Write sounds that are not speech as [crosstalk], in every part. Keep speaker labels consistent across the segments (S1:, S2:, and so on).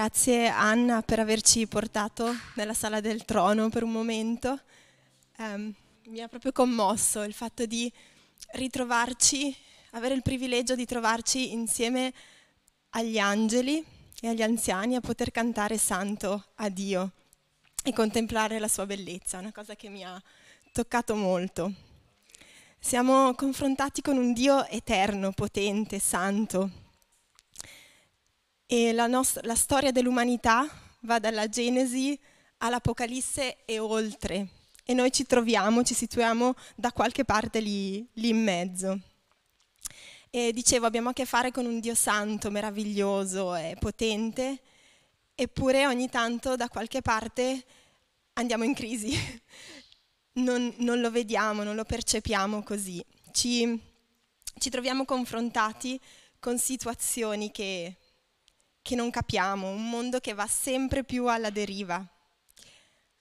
S1: Grazie Anna per averci portato nella sala del trono per un momento. Um, mi ha proprio commosso il fatto di ritrovarci, avere il privilegio di trovarci insieme agli angeli e agli anziani a poter cantare santo a Dio e contemplare la sua bellezza, una cosa che mi ha toccato molto. Siamo confrontati con un Dio eterno, potente, santo. E la, nostra, la storia dell'umanità va dalla Genesi all'Apocalisse e oltre. E noi ci troviamo, ci situiamo da qualche parte lì, lì in mezzo. E dicevo, abbiamo a che fare con un Dio santo, meraviglioso e potente, eppure ogni tanto da qualche parte andiamo in crisi [laughs] non, non lo vediamo, non lo percepiamo così. Ci, ci troviamo confrontati con situazioni che, che non capiamo, un mondo che va sempre più alla deriva.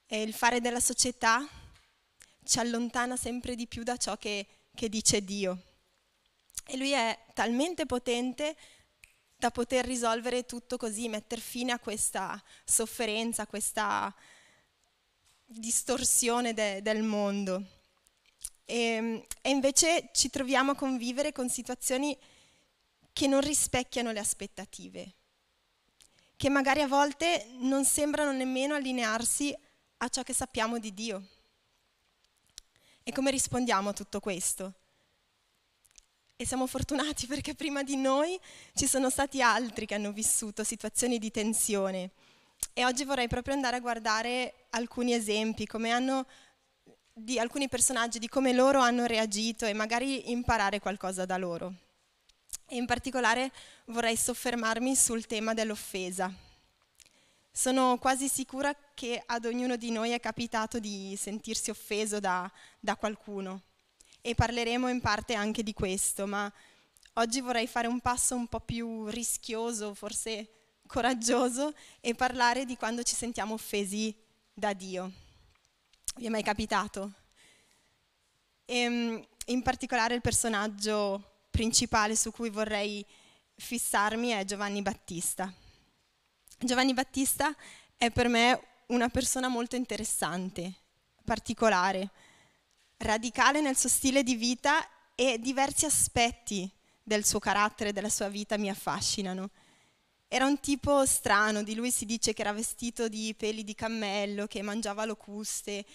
S1: E il fare della società ci allontana sempre di più da ciò che, che dice Dio. E lui è talmente potente da poter risolvere tutto così, mettere fine a questa sofferenza, a questa distorsione de, del mondo. E, e invece ci troviamo a convivere con situazioni che non rispecchiano le aspettative, che magari a volte non sembrano nemmeno allinearsi a ciò che sappiamo di Dio. E come rispondiamo a tutto questo? E siamo fortunati perché prima di noi ci sono stati altri che hanno vissuto situazioni di tensione e oggi vorrei proprio andare a guardare alcuni esempi, hanno, di alcuni personaggi, di come loro hanno reagito e magari imparare qualcosa da loro. E in particolare vorrei soffermarmi sul tema dell'offesa. Sono quasi sicura che ad ognuno di noi è capitato di sentirsi offeso da, da qualcuno e parleremo in parte anche di questo, ma oggi vorrei fare un passo un po' più rischioso, forse coraggioso e parlare di quando ci sentiamo offesi da Dio. Vi è mai capitato? E, ehm, in particolare il personaggio principale su cui vorrei fissarmi è Giovanni Battista. Giovanni Battista è per me una persona molto interessante, particolare, radicale nel suo stile di vita e diversi aspetti del suo carattere della sua vita mi affascinano. Era un tipo strano, di lui si dice che era vestito di peli di cammello, che mangiava locuste,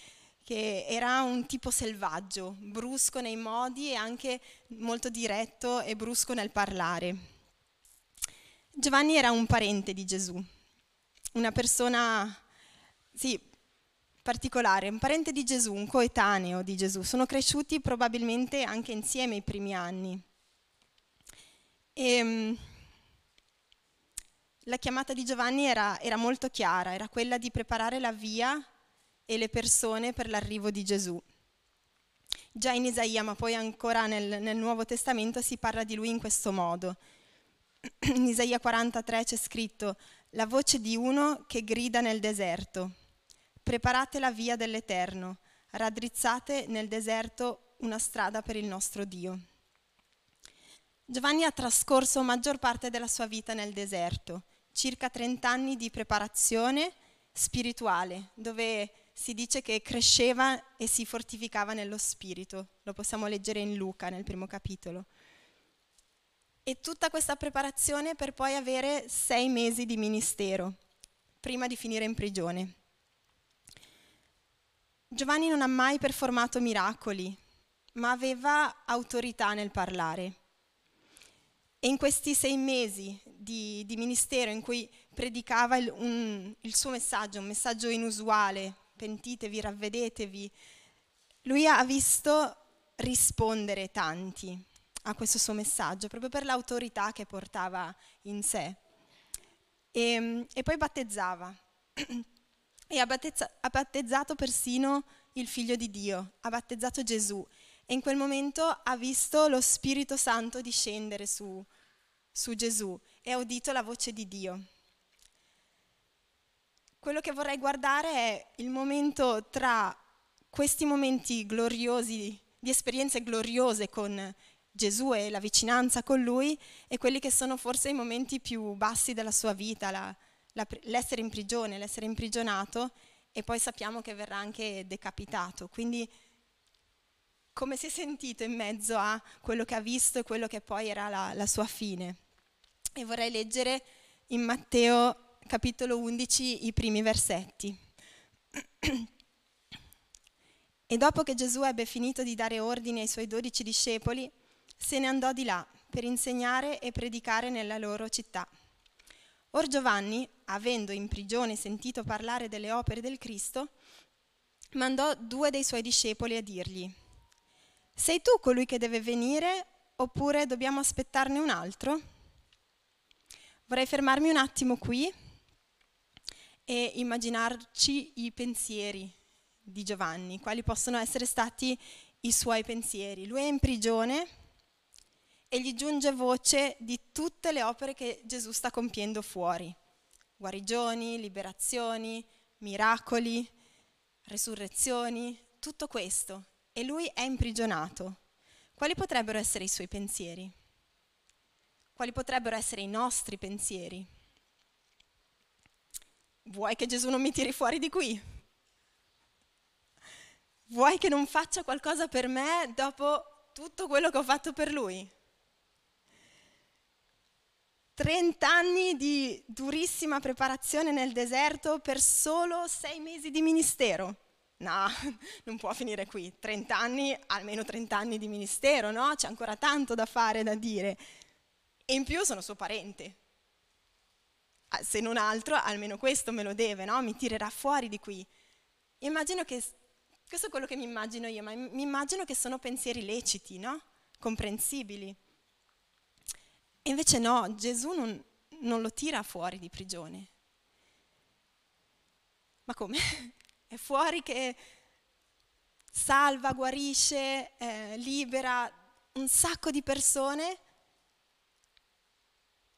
S1: che era un tipo selvaggio, brusco nei modi e anche molto diretto e brusco nel parlare. Giovanni era un parente di Gesù, una persona, sì, particolare, un parente di Gesù, un coetaneo di Gesù. Sono cresciuti probabilmente anche insieme i primi anni. E, ehm, la chiamata di Giovanni era, era molto chiara, era quella di preparare la via e le persone per l'arrivo di Gesù. Già in Isaia, ma poi ancora nel, nel Nuovo Testamento si parla di lui in questo modo. [clears throat] In Isaia 43 c'è scritto la voce di uno che grida nel deserto. Preparate la via dell'Eterno, raddrizzate nel deserto una strada per il nostro Dio. Giovanni ha trascorso maggior parte della sua vita nel deserto circa 30 anni di preparazione spirituale, dove si dice che cresceva e si fortificava nello spirito. Lo possiamo leggere in Luca, nel primo capitolo. E tutta questa preparazione per poi avere sei mesi di ministero, prima di finire in prigione. Giovanni non ha mai performato miracoli, ma aveva autorità nel parlare. E in questi sei mesi di, di ministero in cui predicava il, un, il suo messaggio, un messaggio inusuale, pentitevi, ravvedetevi, lui ha visto rispondere tanti a questo suo messaggio, proprio per l'autorità che portava in sé. E, e poi battezzava. [clears throat] E ha, battezza, ha battezzato persino il figlio di Dio, ha battezzato Gesù. E in quel momento ha visto lo Spirito Santo discendere su, su Gesù e ha udito la voce di Dio. Quello che vorrei guardare è il momento tra questi momenti gloriosi, di esperienze gloriose con Gesù e la vicinanza con Lui, e quelli che sono forse i momenti più bassi della sua vita, la, l'essere in prigione, l'essere imprigionato e poi sappiamo che verrà anche decapitato. Quindi come si è sentito in mezzo a quello che ha visto e quello che poi era la, la sua fine? E vorrei leggere in Matteo capitolo 11 i primi versetti. [clears throat] E dopo che Gesù ebbe finito di dare ordini ai suoi dodici discepoli, se ne andò di là per insegnare e predicare nella loro città. Or Giovanni, avendo in prigione sentito parlare delle opere del Cristo, mandò due dei suoi discepoli a dirgli, Sei tu colui che deve venire oppure dobbiamo aspettarne un altro? Vorrei fermarmi un attimo qui e immaginarci i pensieri di Giovanni, quali possono essere stati i suoi pensieri. Lui è in prigione e gli giunge voce di tutte le opere che Gesù sta compiendo fuori. Guarigioni, liberazioni, miracoli, resurrezioni, tutto questo. E lui è imprigionato. Quali potrebbero essere i suoi pensieri? Quali potrebbero essere i nostri pensieri? Vuoi che Gesù non mi tiri fuori di qui? Vuoi che non faccia qualcosa per me dopo tutto quello che ho fatto per lui? 30 anni di durissima preparazione nel deserto per solo sei mesi di ministero. No, non può finire qui. 30 anni, almeno 30 anni di ministero, no? C'è ancora tanto da fare, da dire. E in più sono suo parente. Se non altro, almeno questo me lo deve, no? Mi tirerà fuori di qui. Immagino che questo è quello che mi immagino io, ma mi immagino che sono pensieri leciti, no? Comprensibili. E invece no, Gesù non, non lo tira fuori di prigione. Ma come? [laughs] È fuori che salva, guarisce, eh, libera un sacco di persone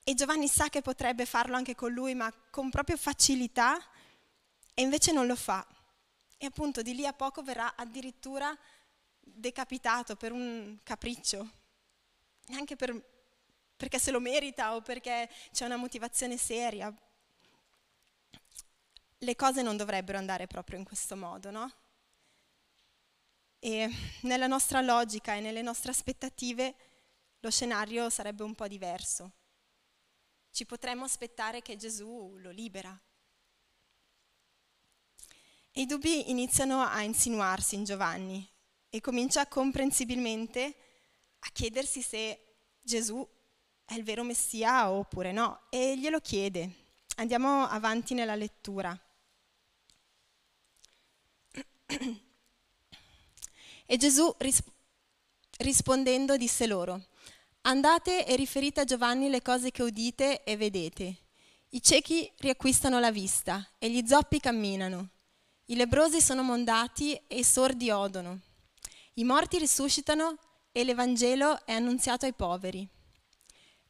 S1: e Giovanni sa che potrebbe farlo anche con lui, ma con proprio facilità, e invece non lo fa. E appunto di lì a poco verrà addirittura decapitato per un capriccio, neanche per, perché se lo merita o perché c'è una motivazione seria. Le cose non dovrebbero andare proprio in questo modo, no? E nella nostra logica e nelle nostre aspettative lo scenario sarebbe un po' diverso. Ci potremmo aspettare che Gesù lo libera, i dubbi iniziano a insinuarsi in Giovanni e comincia comprensibilmente a chiedersi se Gesù è il vero Messia oppure no e glielo chiede. Andiamo avanti nella lettura. E Gesù ris- rispondendo disse loro, andate e riferite a Giovanni le cose che udite e vedete. I ciechi riacquistano la vista e gli zoppi camminano i lebrosi sono mondati e i sordi odono. I morti risuscitano e l'Evangelo è annunziato ai poveri.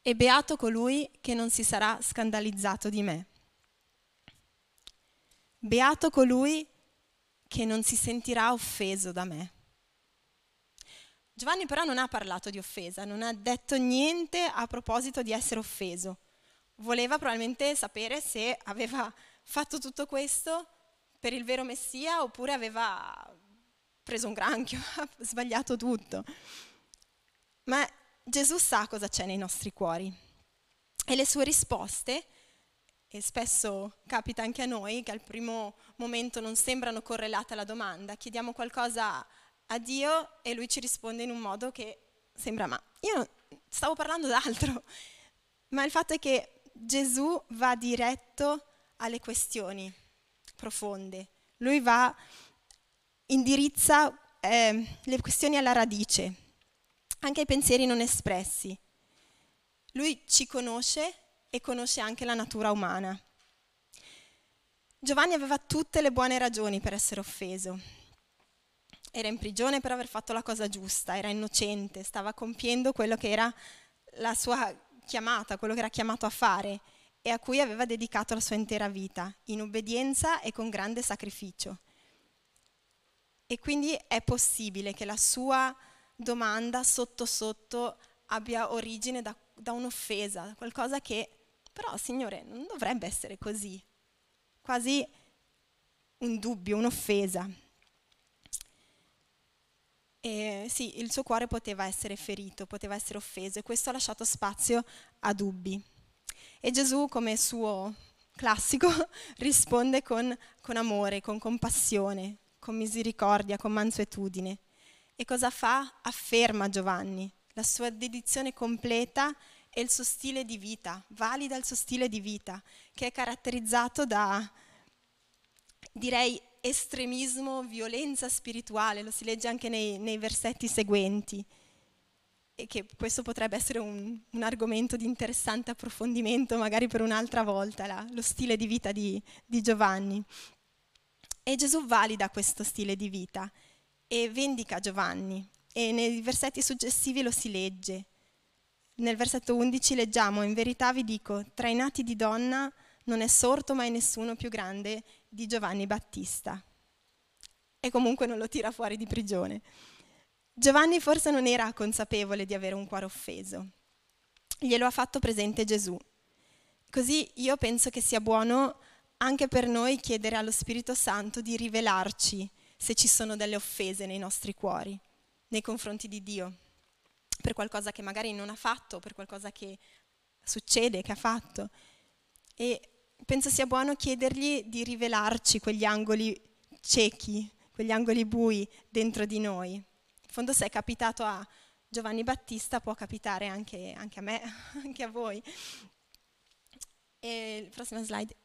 S1: E beato colui che non si sarà scandalizzato di me. Beato colui che non si sentirà offeso da me. Giovanni però non ha parlato di offesa, non ha detto niente a proposito di essere offeso. Voleva probabilmente sapere se aveva fatto tutto questo per il vero Messia oppure aveva preso un granchio, [laughs] ha sbagliato tutto. Ma Gesù sa cosa c'è nei nostri cuori e le sue risposte, e spesso capita anche a noi che al primo momento non sembrano correlate alla domanda, chiediamo qualcosa a Dio e lui ci risponde in un modo che sembra ma io stavo parlando d'altro, [laughs] ma il fatto è che Gesù va diretto alle questioni profonde. Lui va, indirizza eh, le questioni alla radice, anche ai pensieri non espressi. Lui ci conosce e conosce anche la natura umana. Giovanni aveva tutte le buone ragioni per essere offeso. Era in prigione per aver fatto la cosa giusta, era innocente, stava compiendo quello che era la sua chiamata, quello che era chiamato a fare e a cui aveva dedicato la sua intera vita, in obbedienza e con grande sacrificio. E quindi è possibile che la sua domanda sotto sotto abbia origine da, da un'offesa, qualcosa che però Signore, non dovrebbe essere così. Quasi un dubbio, un'offesa. E sì, il suo cuore poteva essere ferito, poteva essere offeso e questo ha lasciato spazio a dubbi. E Gesù, come suo classico, [laughs] risponde con, con amore, con compassione, con misericordia, con mansuetudine. E cosa fa? Afferma Giovanni la sua dedizione completa e il suo stile di vita, valida il suo stile di vita, che è caratterizzato da, direi, estremismo, violenza spirituale, lo si legge anche nei, nei versetti seguenti, e che questo potrebbe essere un, un, argomento di interessante approfondimento, magari per un'altra volta, la, lo stile di vita di, di Giovanni. E Gesù valida questo stile di vita e vendica Giovanni. E nei versetti successivi lo si legge. Nel versetto 11 leggiamo, in verità vi dico, tra i nati di donna non è sorto mai nessuno più grande di Giovanni Battista. E comunque non lo tira fuori di prigione. Giovanni forse non era consapevole di avere un cuore offeso. Glielo ha fatto presente Gesù. Così io penso che sia buono anche per noi chiedere allo Spirito Santo di rivelarci se ci sono delle offese nei nostri cuori, nei confronti di Dio, per qualcosa che magari non ha fatto, per qualcosa che succede, che ha fatto. E penso sia buono chiedergli di rivelarci quegli angoli ciechi, quegli angoli bui dentro di noi. In fondo se è capitato a Giovanni Battista può capitare anche, anche a me, [laughs] anche a voi. E il prossimo slide.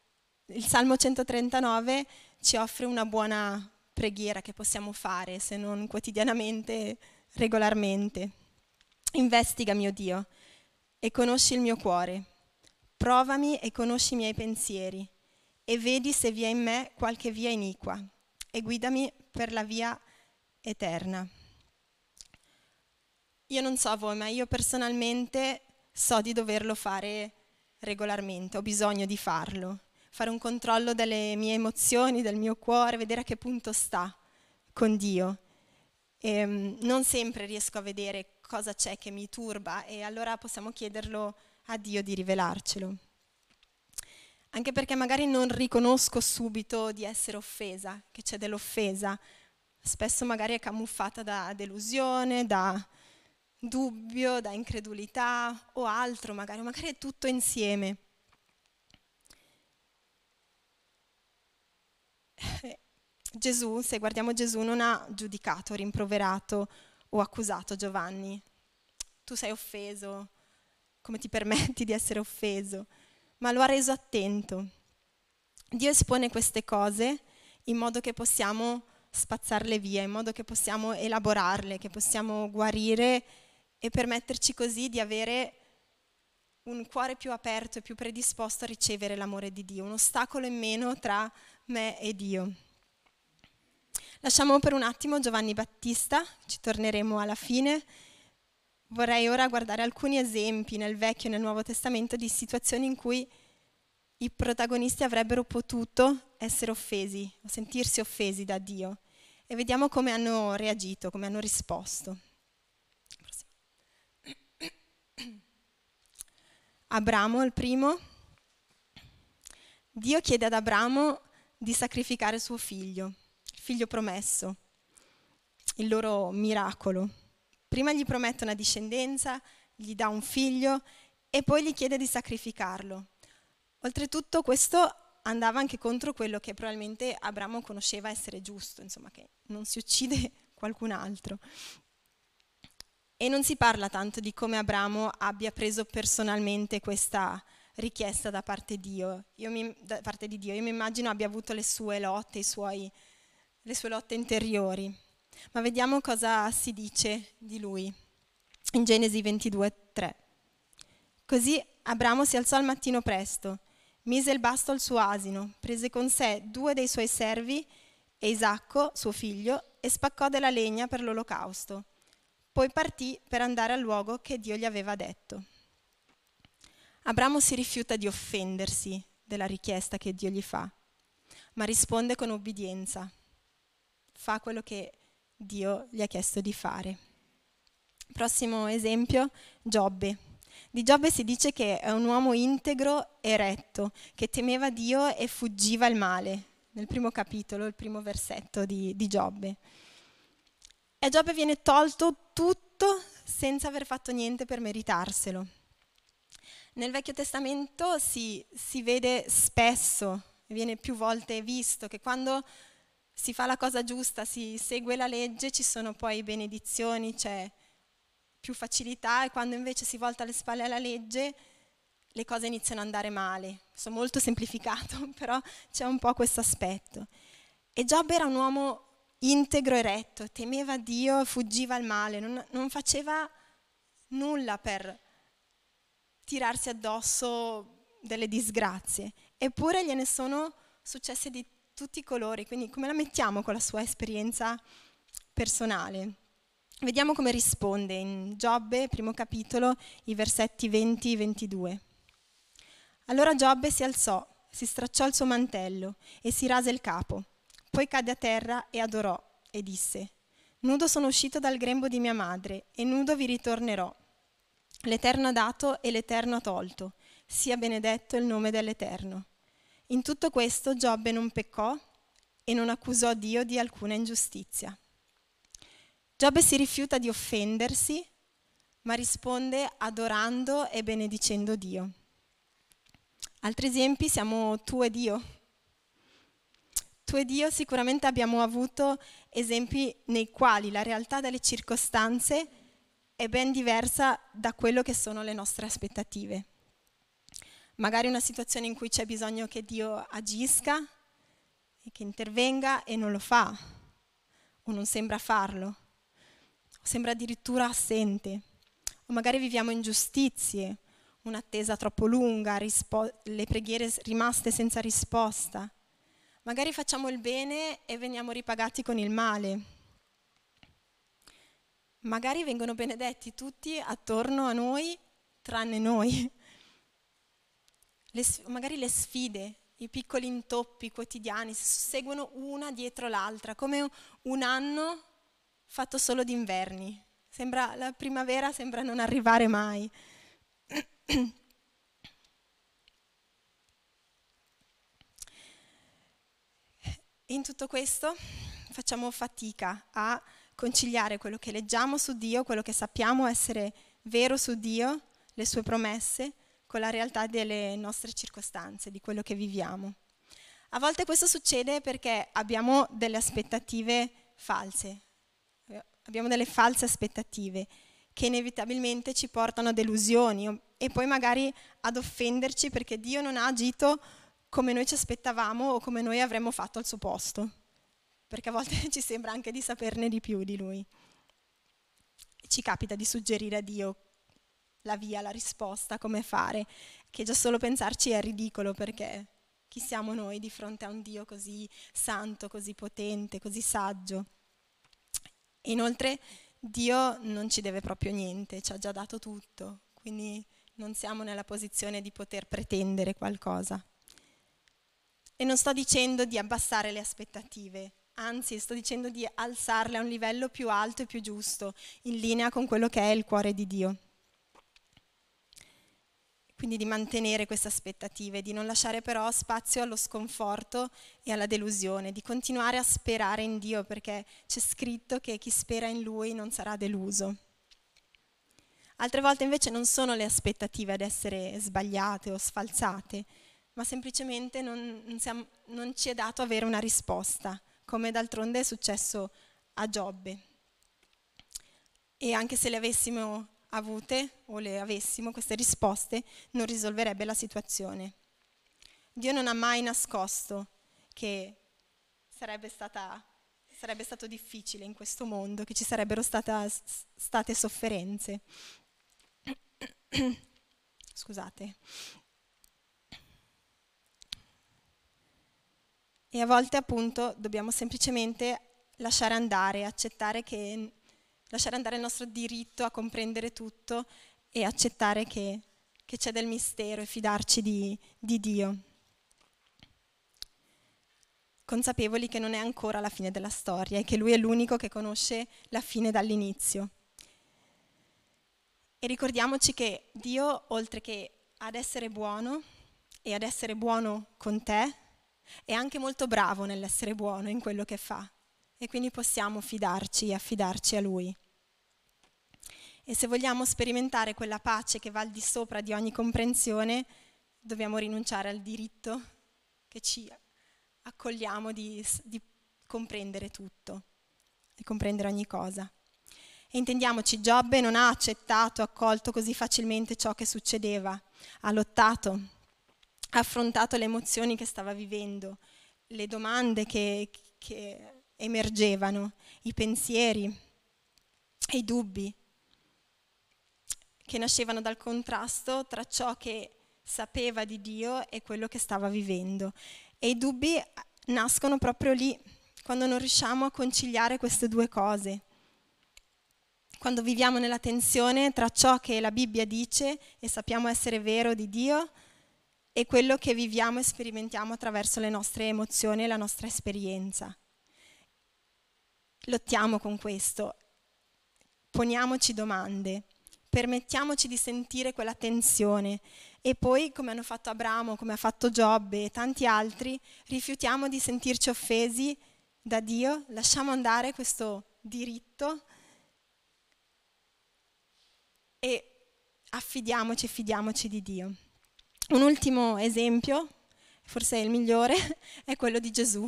S1: Il Salmo 139 ci offre una buona preghiera che possiamo fare, se non quotidianamente, regolarmente. Investiga, mio Dio, e conosci il mio cuore. Provami e conosci i miei pensieri, e vedi se vi è in me qualche via iniqua, e guidami per la via eterna. Io non so voi, ma io personalmente so di doverlo fare regolarmente, ho bisogno di farlo, fare un controllo delle mie emozioni, del mio cuore, vedere a che punto sta con Dio. E, um, non sempre riesco a vedere cosa c'è che mi turba e allora possiamo chiederlo a Dio di rivelarcelo anche perché magari non riconosco subito di essere offesa, che c'è dell'offesa. Spesso magari è camuffata da delusione, da dubbio, da incredulità o altro, magari, magari è tutto insieme. Gesù, se guardiamo Gesù, non ha giudicato, rimproverato o accusato Giovanni. Tu sei offeso, come ti permetti [laughs] di essere offeso? ma lo ha reso attento. Dio espone queste cose in modo che possiamo spazzarle via, in modo che possiamo elaborarle, che possiamo guarire e permetterci così di avere un cuore più aperto e più predisposto a ricevere l'amore di Dio, un ostacolo in meno tra me e Dio. Lasciamo per un attimo Giovanni Battista, ci torneremo alla fine vorrei ora guardare alcuni esempi nel Vecchio e nel Nuovo Testamento di situazioni in cui i protagonisti avrebbero potuto essere offesi o sentirsi offesi da Dio e vediamo come hanno reagito, come hanno risposto. Abramo, il primo, Dio chiede ad Abramo di sacrificare suo figlio, il figlio promesso, il loro miracolo. Prima gli promette una discendenza, gli dà un figlio e poi gli chiede di sacrificarlo. Oltretutto questo andava anche contro quello che probabilmente Abramo conosceva essere giusto, insomma che non si uccide [laughs] qualcun altro. E non si parla tanto di come Abramo abbia preso personalmente questa richiesta da parte, mi, da parte di Dio. Io mi immagino abbia avuto le sue lotte, suoi, le sue lotte interiori. Ma vediamo cosa si dice di lui in Genesi 22, 3. Così Abramo si alzò al mattino presto, mise il basto al suo asino, prese con sé due dei suoi servi e Isacco, suo figlio, e spaccò della legna per l'olocausto. Poi partì per andare al luogo che Dio gli aveva detto. Abramo si rifiuta di offendersi della richiesta che Dio gli fa, ma risponde con obbedienza. Fa quello che Dio gli ha chiesto di fare. Prossimo esempio, Giobbe. Di Giobbe si dice che è un uomo integro e retto, che temeva Dio e fuggiva il male, nel primo capitolo, il primo versetto di, di Giobbe. E a Giobbe viene tolto tutto senza aver fatto niente per meritarselo. Nel Vecchio Testamento si, si vede spesso, viene più volte visto, che quando si fa la cosa giusta, si segue la legge, ci sono poi benedizioni, c'è più facilità e quando invece si volta le spalle alla legge le cose iniziano ad andare male. Sono molto semplificato, [laughs] però c'è un po' questo aspetto. E Giobbe era un uomo integro e retto, temeva Dio, fuggiva al male, non, non faceva nulla per tirarsi addosso delle disgrazie. Eppure gliene sono successe di tutti i colori, quindi come la mettiamo con la sua esperienza personale? Vediamo come risponde in Giobbe, primo capitolo, i versetti 20 e 22. Allora Giobbe si alzò, si stracciò il suo mantello e si rase il capo. Poi cadde a terra e adorò e disse, Nudo sono uscito dal grembo di mia madre e nudo vi ritornerò. L'Eterno ha dato e l'Eterno ha tolto. Sia benedetto il nome dell'Eterno. In tutto questo Giobbe non peccò e non accusò Dio di alcuna ingiustizia. Giobbe si rifiuta di offendersi, ma risponde adorando e benedicendo Dio. Altri esempi siamo tu e Dio. Tu e Dio sicuramente abbiamo avuto esempi nei quali la realtà delle circostanze è ben diversa da quello che sono le nostre aspettative. Magari una situazione in cui c'è bisogno che Dio agisca e che intervenga e non lo fa o non sembra farlo sembra addirittura assente, o magari viviamo ingiustizie, un'attesa troppo lunga, rispo- le preghiere rimaste senza risposta. Magari facciamo il bene e veniamo ripagati con il male. Magari vengono benedetti tutti attorno a noi, tranne noi. Le, magari le sfide, i piccoli intoppi quotidiani si susseguono una dietro l'altra, come un anno fatto solo d'inverni. Sembra, la primavera sembra non arrivare mai. In tutto questo facciamo fatica a conciliare quello che leggiamo su Dio, quello che sappiamo essere vero su Dio, le sue promesse, con la realtà delle nostre circostanze, di quello che viviamo. A volte questo succede perché abbiamo delle aspettative false, abbiamo delle false aspettative che inevitabilmente ci portano a delusioni e poi magari ad offenderci perché Dio non ha agito come noi ci aspettavamo o come noi avremmo fatto al suo posto, perché a volte [laughs] ci sembra anche di saperne di più di Lui. Ci capita di suggerire a Dio la via, la risposta, come fare, che già solo pensarci è ridicolo perché chi siamo noi di fronte a un Dio così santo, così potente, così saggio. Inoltre Dio non ci deve proprio niente, ci ha già dato tutto, quindi non siamo nella posizione di poter pretendere qualcosa. E non sto dicendo di abbassare le aspettative, anzi sto dicendo di alzarle a un livello più alto e più giusto, in linea con quello che è il cuore di Dio quindi di mantenere queste aspettative, di non lasciare però spazio allo sconforto e alla delusione, di continuare a sperare in Dio perché c'è scritto che chi spera in Lui non sarà deluso. Altre volte invece non sono le aspettative ad essere sbagliate o sfalsate, ma semplicemente non, non, siamo, non ci è dato avere una risposta, come d'altronde è successo a Giobbe. E anche se le avessimo avute o le avessimo queste risposte, non risolverebbe la situazione. Dio non ha mai nascosto che sarebbe, stata, sarebbe stato difficile in questo mondo, che ci sarebbero stata, state sofferenze. [coughs] Scusate. E a volte appunto dobbiamo semplicemente lasciare andare, accettare che lasciare andare il nostro diritto a comprendere tutto e accettare che, che c'è del mistero e fidarci di, di Dio. Consapevoli che non è ancora la fine della storia e che Lui è l'unico che conosce la fine dall'inizio. E ricordiamoci che Dio, oltre che ad essere buono e ad essere buono con te, è anche molto bravo nell'essere buono in quello che fa. E quindi possiamo fidarci e affidarci a Lui. E se vogliamo sperimentare quella pace che va al di sopra di ogni comprensione, dobbiamo rinunciare al diritto che ci accogliamo di, di comprendere tutto, di comprendere ogni cosa. E intendiamoci, Giobbe non ha accettato, accolto così facilmente ciò che succedeva, ha lottato, ha affrontato le emozioni che stava vivendo, le domande che, che emergevano, i pensieri i dubbi che nascevano dal contrasto tra ciò che sapeva di Dio e quello che stava vivendo. E i dubbi nascono proprio lì, quando non riusciamo a conciliare queste due cose. Quando viviamo nella tensione tra ciò che la Bibbia dice e sappiamo essere vero di Dio e quello che viviamo e sperimentiamo attraverso le nostre emozioni e la nostra esperienza. Lottiamo con questo, poniamoci domande permettiamoci di sentire quella tensione e poi, come hanno fatto Abramo, come ha fatto Giobbe e tanti altri, rifiutiamo di sentirci offesi da Dio, lasciamo andare questo diritto e affidiamoci, fidiamoci di Dio. Un ultimo esempio, forse il migliore, [laughs] è quello di Gesù.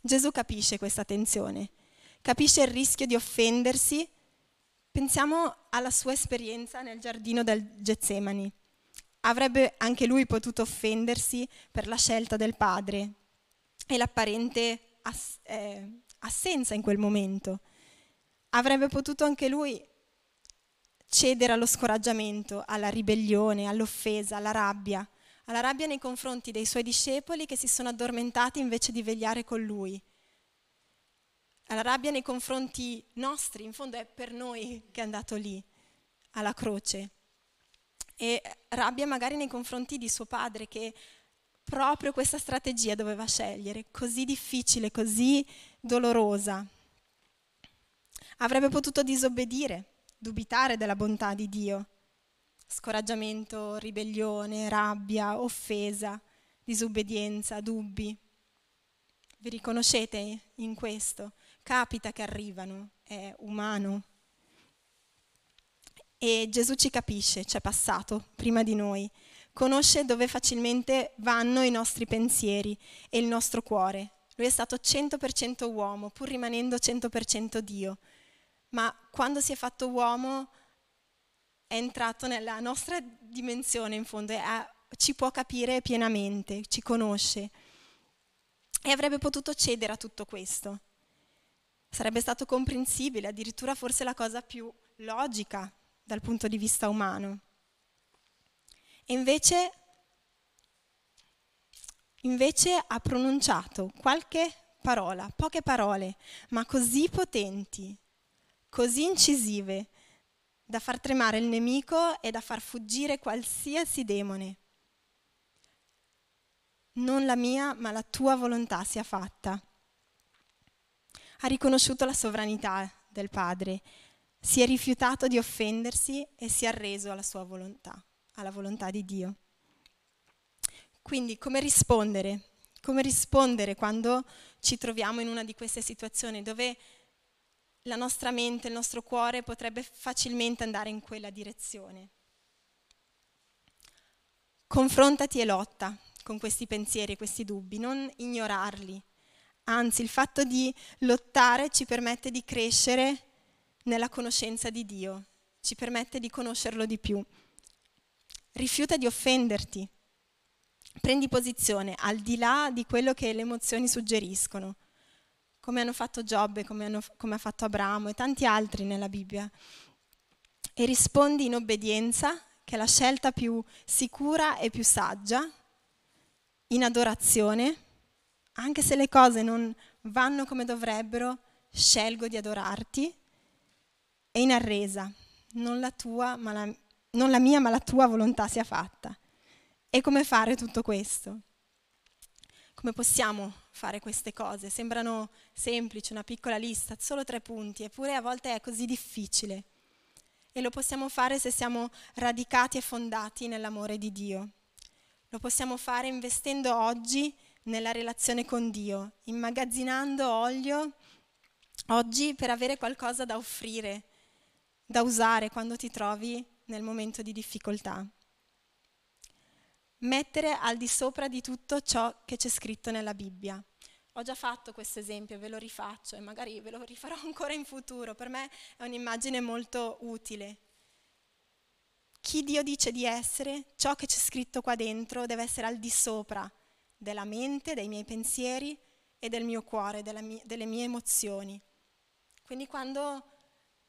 S1: Gesù capisce questa tensione, capisce il rischio di offendersi Pensiamo alla sua esperienza nel giardino del Getsemani. Avrebbe anche lui potuto offendersi per la scelta del padre e l'apparente ass- eh, assenza in quel momento. Avrebbe potuto anche lui cedere allo scoraggiamento, alla ribellione, all'offesa, alla rabbia, alla rabbia nei confronti dei suoi discepoli che si sono addormentati invece di vegliare con lui alla rabbia nei confronti nostri, in fondo è per noi che è andato lì, alla croce. E rabbia magari nei confronti di suo padre che proprio questa strategia doveva scegliere, così difficile, così dolorosa. Avrebbe potuto disobbedire, dubitare della bontà di Dio. Scoraggiamento, ribellione, rabbia, offesa, disobbedienza, dubbi. Vi riconoscete in questo? Capita che arrivano, è umano. E Gesù ci capisce, ci è passato prima di noi, conosce dove facilmente vanno i nostri pensieri e il nostro cuore. Lui è stato 100% uomo, pur rimanendo 100% Dio. Ma quando si è fatto uomo è entrato nella nostra dimensione, in fondo, è, ci può capire pienamente, ci conosce. E avrebbe potuto cedere a tutto questo. Sarebbe stato comprensibile, addirittura forse la cosa più logica dal punto di vista umano. E invece, invece ha pronunciato qualche parola, poche parole, ma così potenti, così incisive, da far tremare il nemico e da far fuggire qualsiasi demone. Non la mia, ma la tua volontà sia fatta ha riconosciuto la sovranità del Padre, si è rifiutato di offendersi e si è arreso alla sua volontà, alla volontà di Dio. Quindi come rispondere? Come rispondere quando ci troviamo in una di queste situazioni dove la nostra mente, il nostro cuore potrebbe facilmente andare in quella direzione? Confrontati e lotta con questi pensieri e questi dubbi, non ignorarli, Anzi, il fatto di lottare ci permette di crescere nella conoscenza di Dio, ci permette di conoscerlo di più. Rifiuta di offenderti. Prendi posizione al di là di quello che le emozioni suggeriscono, come hanno fatto Giobbe, come, hanno, come ha fatto Abramo e tanti altri nella Bibbia. E rispondi in obbedienza, che è la scelta più sicura e più saggia, in adorazione anche se le cose non vanno come dovrebbero, scelgo di adorarti e in arresa, non la, tua, ma la, non la mia ma la tua volontà sia fatta. E come fare tutto questo? Come possiamo fare queste cose? Sembrano semplici, una piccola lista, solo tre punti, eppure a volte è così difficile. e lo possiamo fare se siamo radicati e fondati nell'amore di Dio. Lo possiamo fare investendo oggi nella relazione con Dio, immagazzinando olio oggi per avere qualcosa da offrire, da usare quando ti trovi nel momento di difficoltà. Mettere al di sopra di tutto ciò che c'è scritto nella Bibbia. Ho già fatto questo esempio, ve lo rifaccio e magari ve lo rifarò [laughs] ancora in futuro. Per me è un'immagine molto utile. Chi Dio dice di essere, ciò che c'è scritto qua dentro deve essere al di sopra della mente, dei miei pensieri e del mio cuore, mia, delle mie emozioni. Quindi quando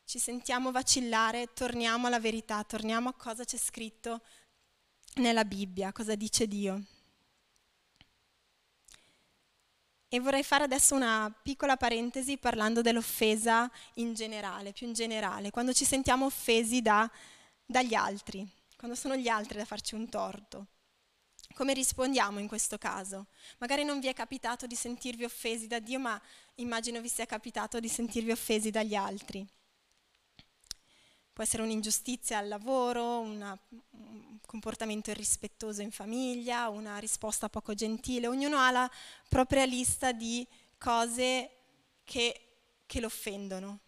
S1: ci sentiamo vacillare, torniamo alla verità, torniamo a cosa c'è scritto nella Bibbia, cosa dice Dio. E vorrei fare adesso una piccola parentesi parlando dell'offesa in generale, più in generale, quando ci sentiamo offesi da, dagli altri, quando sono gli altri a farci un torto. Come rispondiamo in questo caso? Magari non vi è capitato di sentirvi offesi da Dio, ma immagino vi sia capitato di sentirvi offesi dagli altri. Può essere un'ingiustizia al lavoro, una, un comportamento irrispettoso in famiglia, una risposta poco gentile. Ognuno ha la propria lista di cose che, che lo offendono.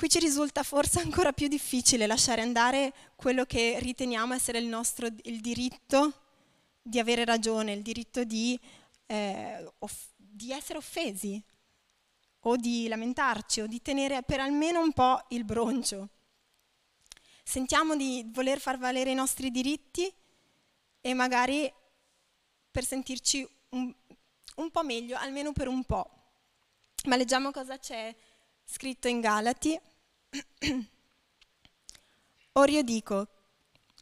S1: Qui ci risulta forse ancora più difficile lasciare andare quello che riteniamo essere il nostro il diritto di avere ragione, il diritto di, eh, off- di essere offesi o di lamentarci o di tenere per almeno un po' il broncio. Sentiamo di voler far valere i nostri diritti e magari per sentirci un, un po' meglio, almeno per un po'. Ma leggiamo cosa c'è scritto in Galati Ora io dico,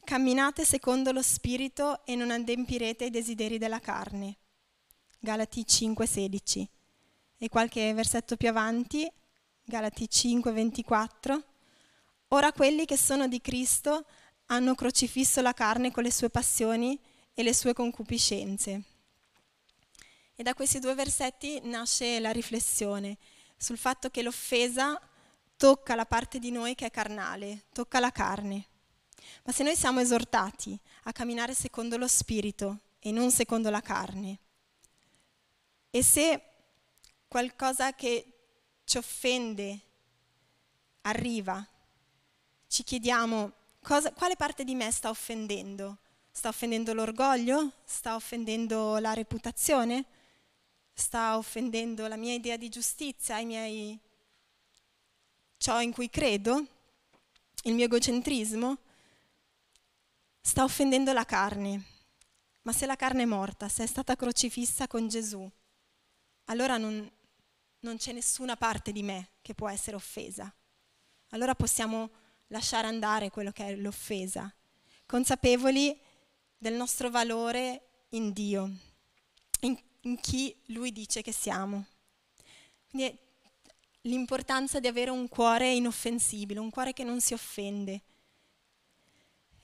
S1: camminate secondo lo Spirito e non adempirete i desideri della carne. Galati 5:16. E qualche versetto più avanti, Galati 5:24. Ora quelli che sono di Cristo hanno crocifisso la carne con le sue passioni e le sue concupiscenze. E da questi due versetti nasce la riflessione sul fatto che l'offesa tocca la parte di noi che è carnale, tocca la carne. Ma se noi siamo esortati a camminare secondo lo Spirito e non secondo la carne, e se qualcosa che ci offende arriva, ci chiediamo cosa, quale parte di me sta offendendo? Sta offendendo l'orgoglio? Sta offendendo la reputazione? Sta offendendo la mia idea di giustizia, i miei ciò in cui credo, il mio egocentrismo, sta offendendo la carne. Ma se la carne è morta, se è stata crocifissa con Gesù, allora non, non c'è nessuna parte di me che può essere offesa. Allora possiamo lasciare andare quello che è l'offesa, consapevoli del nostro valore in Dio, in, in chi Lui dice che siamo. Quindi l'importanza di avere un cuore inoffensibile, un cuore che non si offende.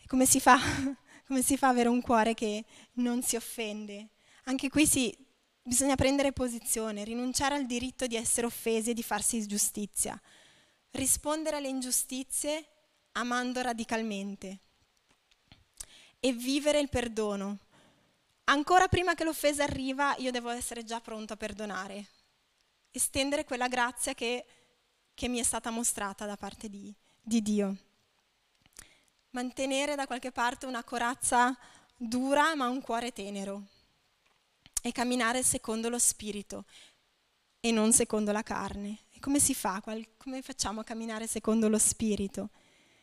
S1: Come si fa? [laughs] Come si fa avere un cuore che non si offende? Anche qui sì, bisogna prendere posizione, rinunciare al diritto di essere offesi e di farsi giustizia, rispondere alle ingiustizie amando radicalmente e vivere il perdono. Ancora prima che l'offesa arriva, io devo essere già pronto a perdonare, estendere quella grazia che, che mi è stata mostrata da parte di, di Dio. Mantenere da qualche parte una corazza dura ma un cuore tenero e camminare secondo lo spirito e non secondo la carne. E come si fa? Come facciamo a camminare secondo lo spirito?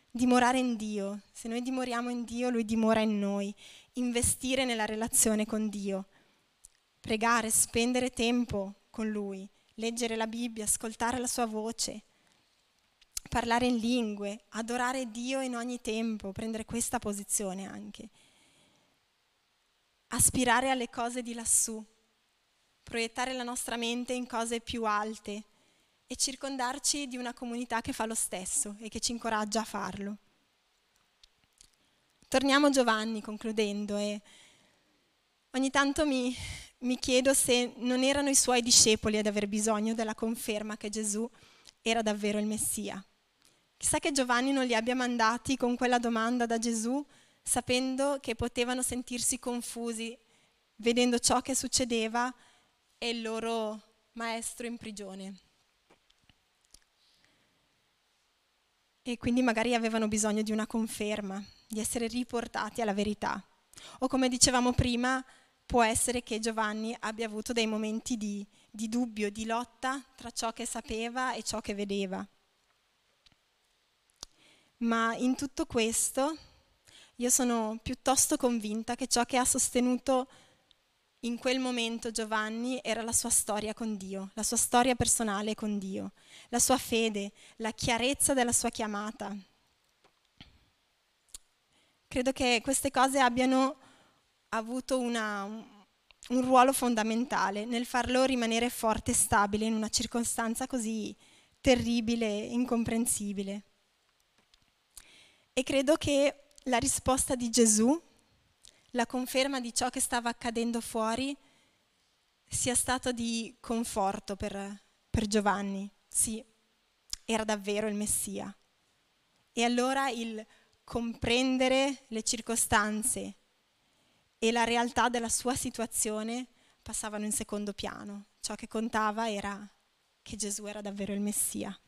S1: Dimorare in Dio. Se noi dimoriamo in Dio, Lui dimora in noi. Investire nella relazione con Dio. Pregare, spendere tempo con Lui leggere la Bibbia, ascoltare la sua voce, parlare in lingue, adorare Dio in ogni tempo, prendere questa posizione anche. Aspirare alle cose di lassù, proiettare la nostra mente in cose più alte e circondarci di una comunità che fa lo stesso e che ci incoraggia a farlo. Torniamo a Giovanni concludendo e ogni tanto mi, mi chiedo se non erano i suoi discepoli ad aver bisogno della conferma che Gesù era davvero il Messia. Chissà che Giovanni non li abbia mandati con quella domanda da Gesù, sapendo che potevano sentirsi confusi vedendo ciò che succedeva e il loro maestro in prigione. E quindi magari avevano bisogno di una conferma, di essere riportati alla verità. O come dicevamo prima, può essere che Giovanni abbia avuto dei momenti di, di dubbio, di lotta tra ciò che sapeva e ciò che vedeva. Ma in tutto questo io sono piuttosto convinta che ciò che ha sostenuto in quel momento Giovanni era la sua storia con Dio, la sua storia personale con Dio, la sua fede, la chiarezza della sua chiamata. Credo che queste cose abbiano avuto una, un ruolo fondamentale nel farlo rimanere forte e stabile in una circostanza così terribile e incomprensibile. E credo che la risposta di Gesù, la conferma di ciò che stava accadendo fuori, sia stata di conforto per, per Giovanni. Sì, era davvero il Messia. E allora il comprendere le circostanze e la realtà della sua situazione passavano in secondo piano. Ciò che contava era che Gesù era davvero il Messia.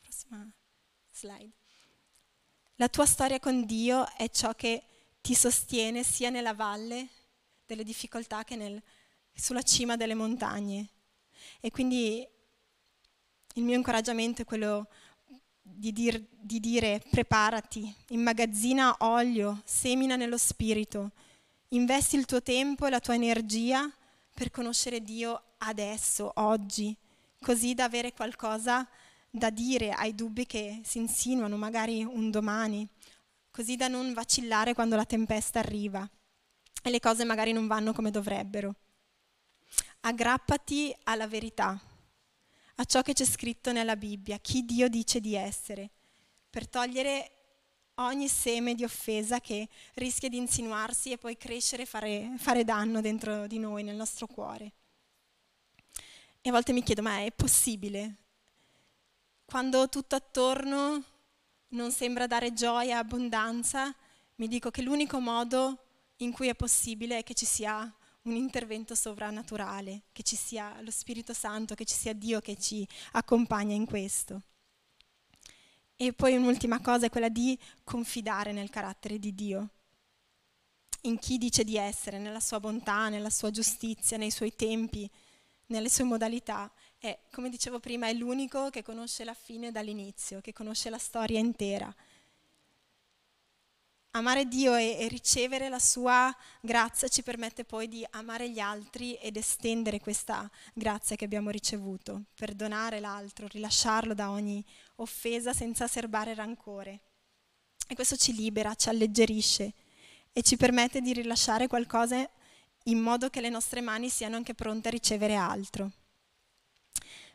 S1: Prossima slide. La tua storia con Dio è ciò che ti sostiene sia nella valle delle difficoltà che nel, sulla cima delle montagne. E quindi il mio incoraggiamento è quello di, dir, di dire preparati, immagazzina olio, semina nello spirito, investi il tuo tempo e la tua energia per conoscere Dio adesso, oggi, così da avere qualcosa da dire ai dubbi che si insinuano, magari un domani, così da non vacillare quando la tempesta arriva e le cose magari non vanno come dovrebbero. Aggrappati alla verità, a ciò che c'è scritto nella Bibbia, chi Dio dice di essere, per togliere ogni seme di offesa che rischia di insinuarsi e poi crescere e fare, fare danno dentro di noi, nel nostro cuore. E a volte mi chiedo, ma è possibile? Quando tutto attorno non sembra dare gioia e abbondanza, mi dico che l'unico modo in cui è possibile è che ci sia un intervento sovrannaturale, che ci sia lo Spirito Santo, che ci sia Dio che ci accompagna in questo. E poi un'ultima cosa è quella di confidare nel carattere di Dio, in chi dice di essere, nella sua bontà, nella sua giustizia, nei suoi tempi, nelle sue modalità è, come dicevo prima, è l'unico che conosce la fine dall'inizio, che conosce la storia intera. Amare Dio e, e ricevere la sua grazia ci permette poi di amare gli altri ed estendere questa grazia che abbiamo ricevuto, perdonare l'altro, rilasciarlo da ogni offesa senza serbare rancore. E questo ci libera, ci alleggerisce e ci permette di rilasciare qualcosa in modo che le nostre mani siano anche pronte a ricevere altro.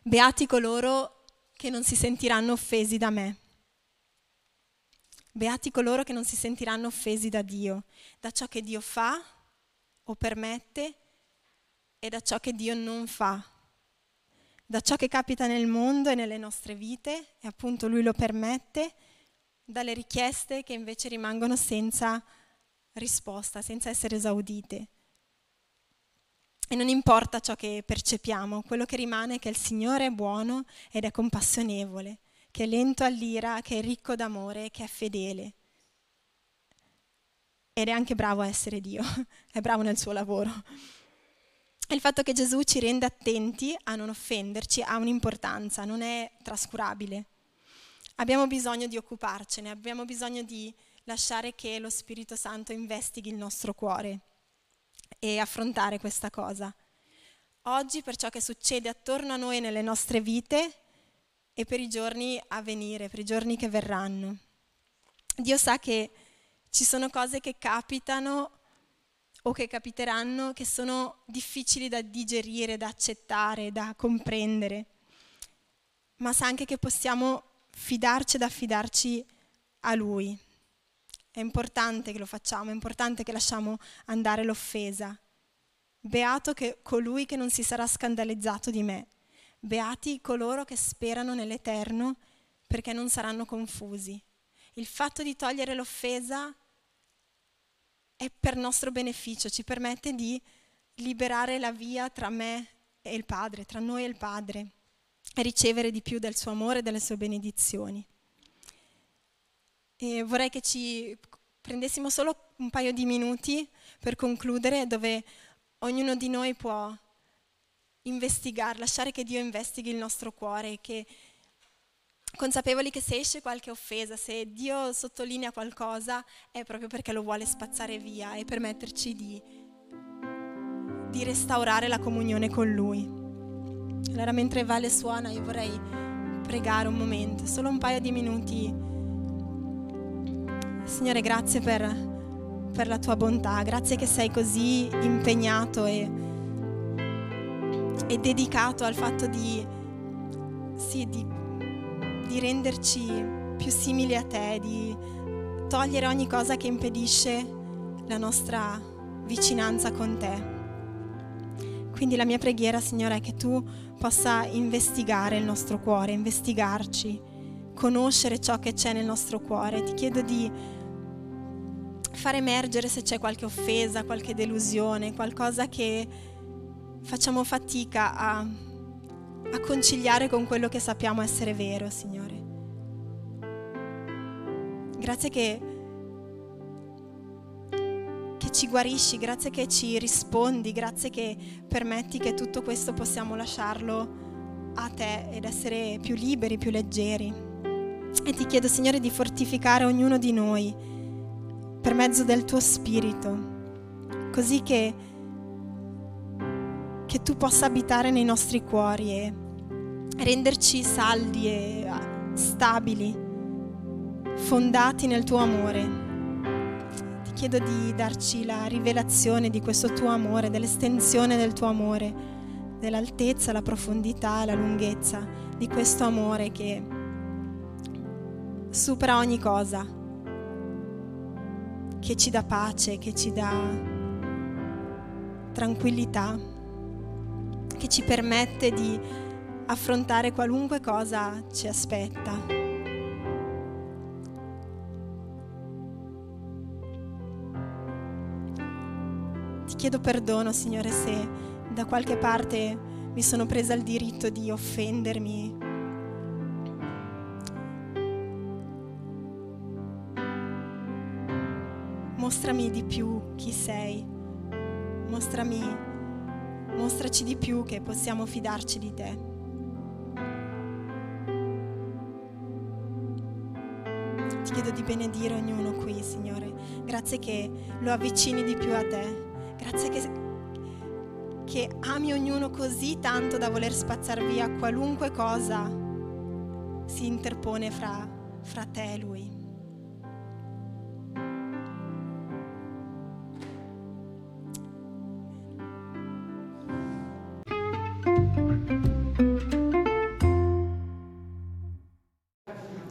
S1: Beati coloro che non si sentiranno offesi da me. Beati coloro che non si sentiranno offesi da Dio, da ciò che Dio fa o permette e da ciò che Dio non fa, da ciò che capita nel mondo e nelle nostre vite, e appunto Lui lo permette, dalle richieste che invece rimangono senza risposta, senza essere esaudite. E non importa ciò che percepiamo, quello che rimane è che il Signore è buono ed è compassionevole, che è lento all'ira, che è ricco d'amore, che è fedele. Ed è anche bravo a essere Dio, [laughs] è bravo nel suo lavoro. E il fatto che Gesù ci renda attenti a non offenderci ha un'importanza, non è trascurabile. Abbiamo bisogno di occuparcene, abbiamo bisogno di lasciare che lo Spirito Santo investighi il nostro cuore e affrontare questa cosa. Oggi per ciò che succede attorno a noi nelle nostre vite e per i giorni a venire, per i giorni che verranno. Dio sa che ci sono cose che capitano o che capiteranno che sono difficili da digerire, da accettare, da comprendere, ma sa anche che possiamo fidarci ed affidarci a Lui. È importante che lo facciamo, è importante che lasciamo andare l'offesa. Beato che colui che non si sarà scandalizzato di me. Beati coloro che sperano nell'Eterno perché non saranno confusi. Il fatto di togliere l'offesa è per nostro beneficio, ci permette di liberare la via tra me e il Padre, tra noi e il Padre, e ricevere di più del suo amore e delle sue benedizioni. E vorrei che ci prendessimo solo un paio di minuti per concludere, dove ognuno di noi può investigare, lasciare che Dio investighi il nostro cuore, che consapevoli che se esce qualche offesa, se Dio sottolinea qualcosa, è proprio perché lo vuole spazzare via e permetterci di, di restaurare la comunione con Lui. Allora mentre Vale suona io vorrei pregare un momento, solo un paio di minuti. Signore, grazie per, per la tua bontà, grazie che sei così impegnato e, e dedicato al fatto di, sì, di di renderci più simili a te, di togliere ogni cosa che impedisce la nostra vicinanza con te. Quindi la mia preghiera, Signore, è che tu possa investigare il nostro cuore, investigarci, conoscere ciò che c'è nel nostro cuore. Ti chiedo di far emergere se c'è qualche offesa, qualche delusione, qualcosa che facciamo fatica a a conciliare con quello che sappiamo essere vero, Signore. Grazie che, che ci guarisci, grazie che ci rispondi, grazie che permetti che tutto questo possiamo lasciarlo a te ed essere più liberi, più leggeri. E ti chiedo, Signore, di fortificare ognuno di noi per mezzo del tuo Spirito, così che che tu possa abitare nei nostri cuori e renderci saldi e ah, stabili, fondati nel tuo amore. Ti chiedo di darci la rivelazione di questo tuo amore, dell'estensione del tuo amore, dell'altezza, la profondità, la lunghezza di questo amore che supera ogni cosa, che ci dà pace, che ci dà tranquillità che ci permette di affrontare qualunque cosa ci aspetta. Ti chiedo perdono, Signore, se da qualche parte mi sono presa il diritto di offendermi. Mostrami di più chi sei, mostrami mostraci di più che possiamo fidarci di te. Ti chiedo di benedire ognuno qui, Signore. Grazie che lo avvicini di più a te. Grazie che, che ami ognuno così tanto da voler spazzare via qualunque cosa si interpone fra, fra te e Lui.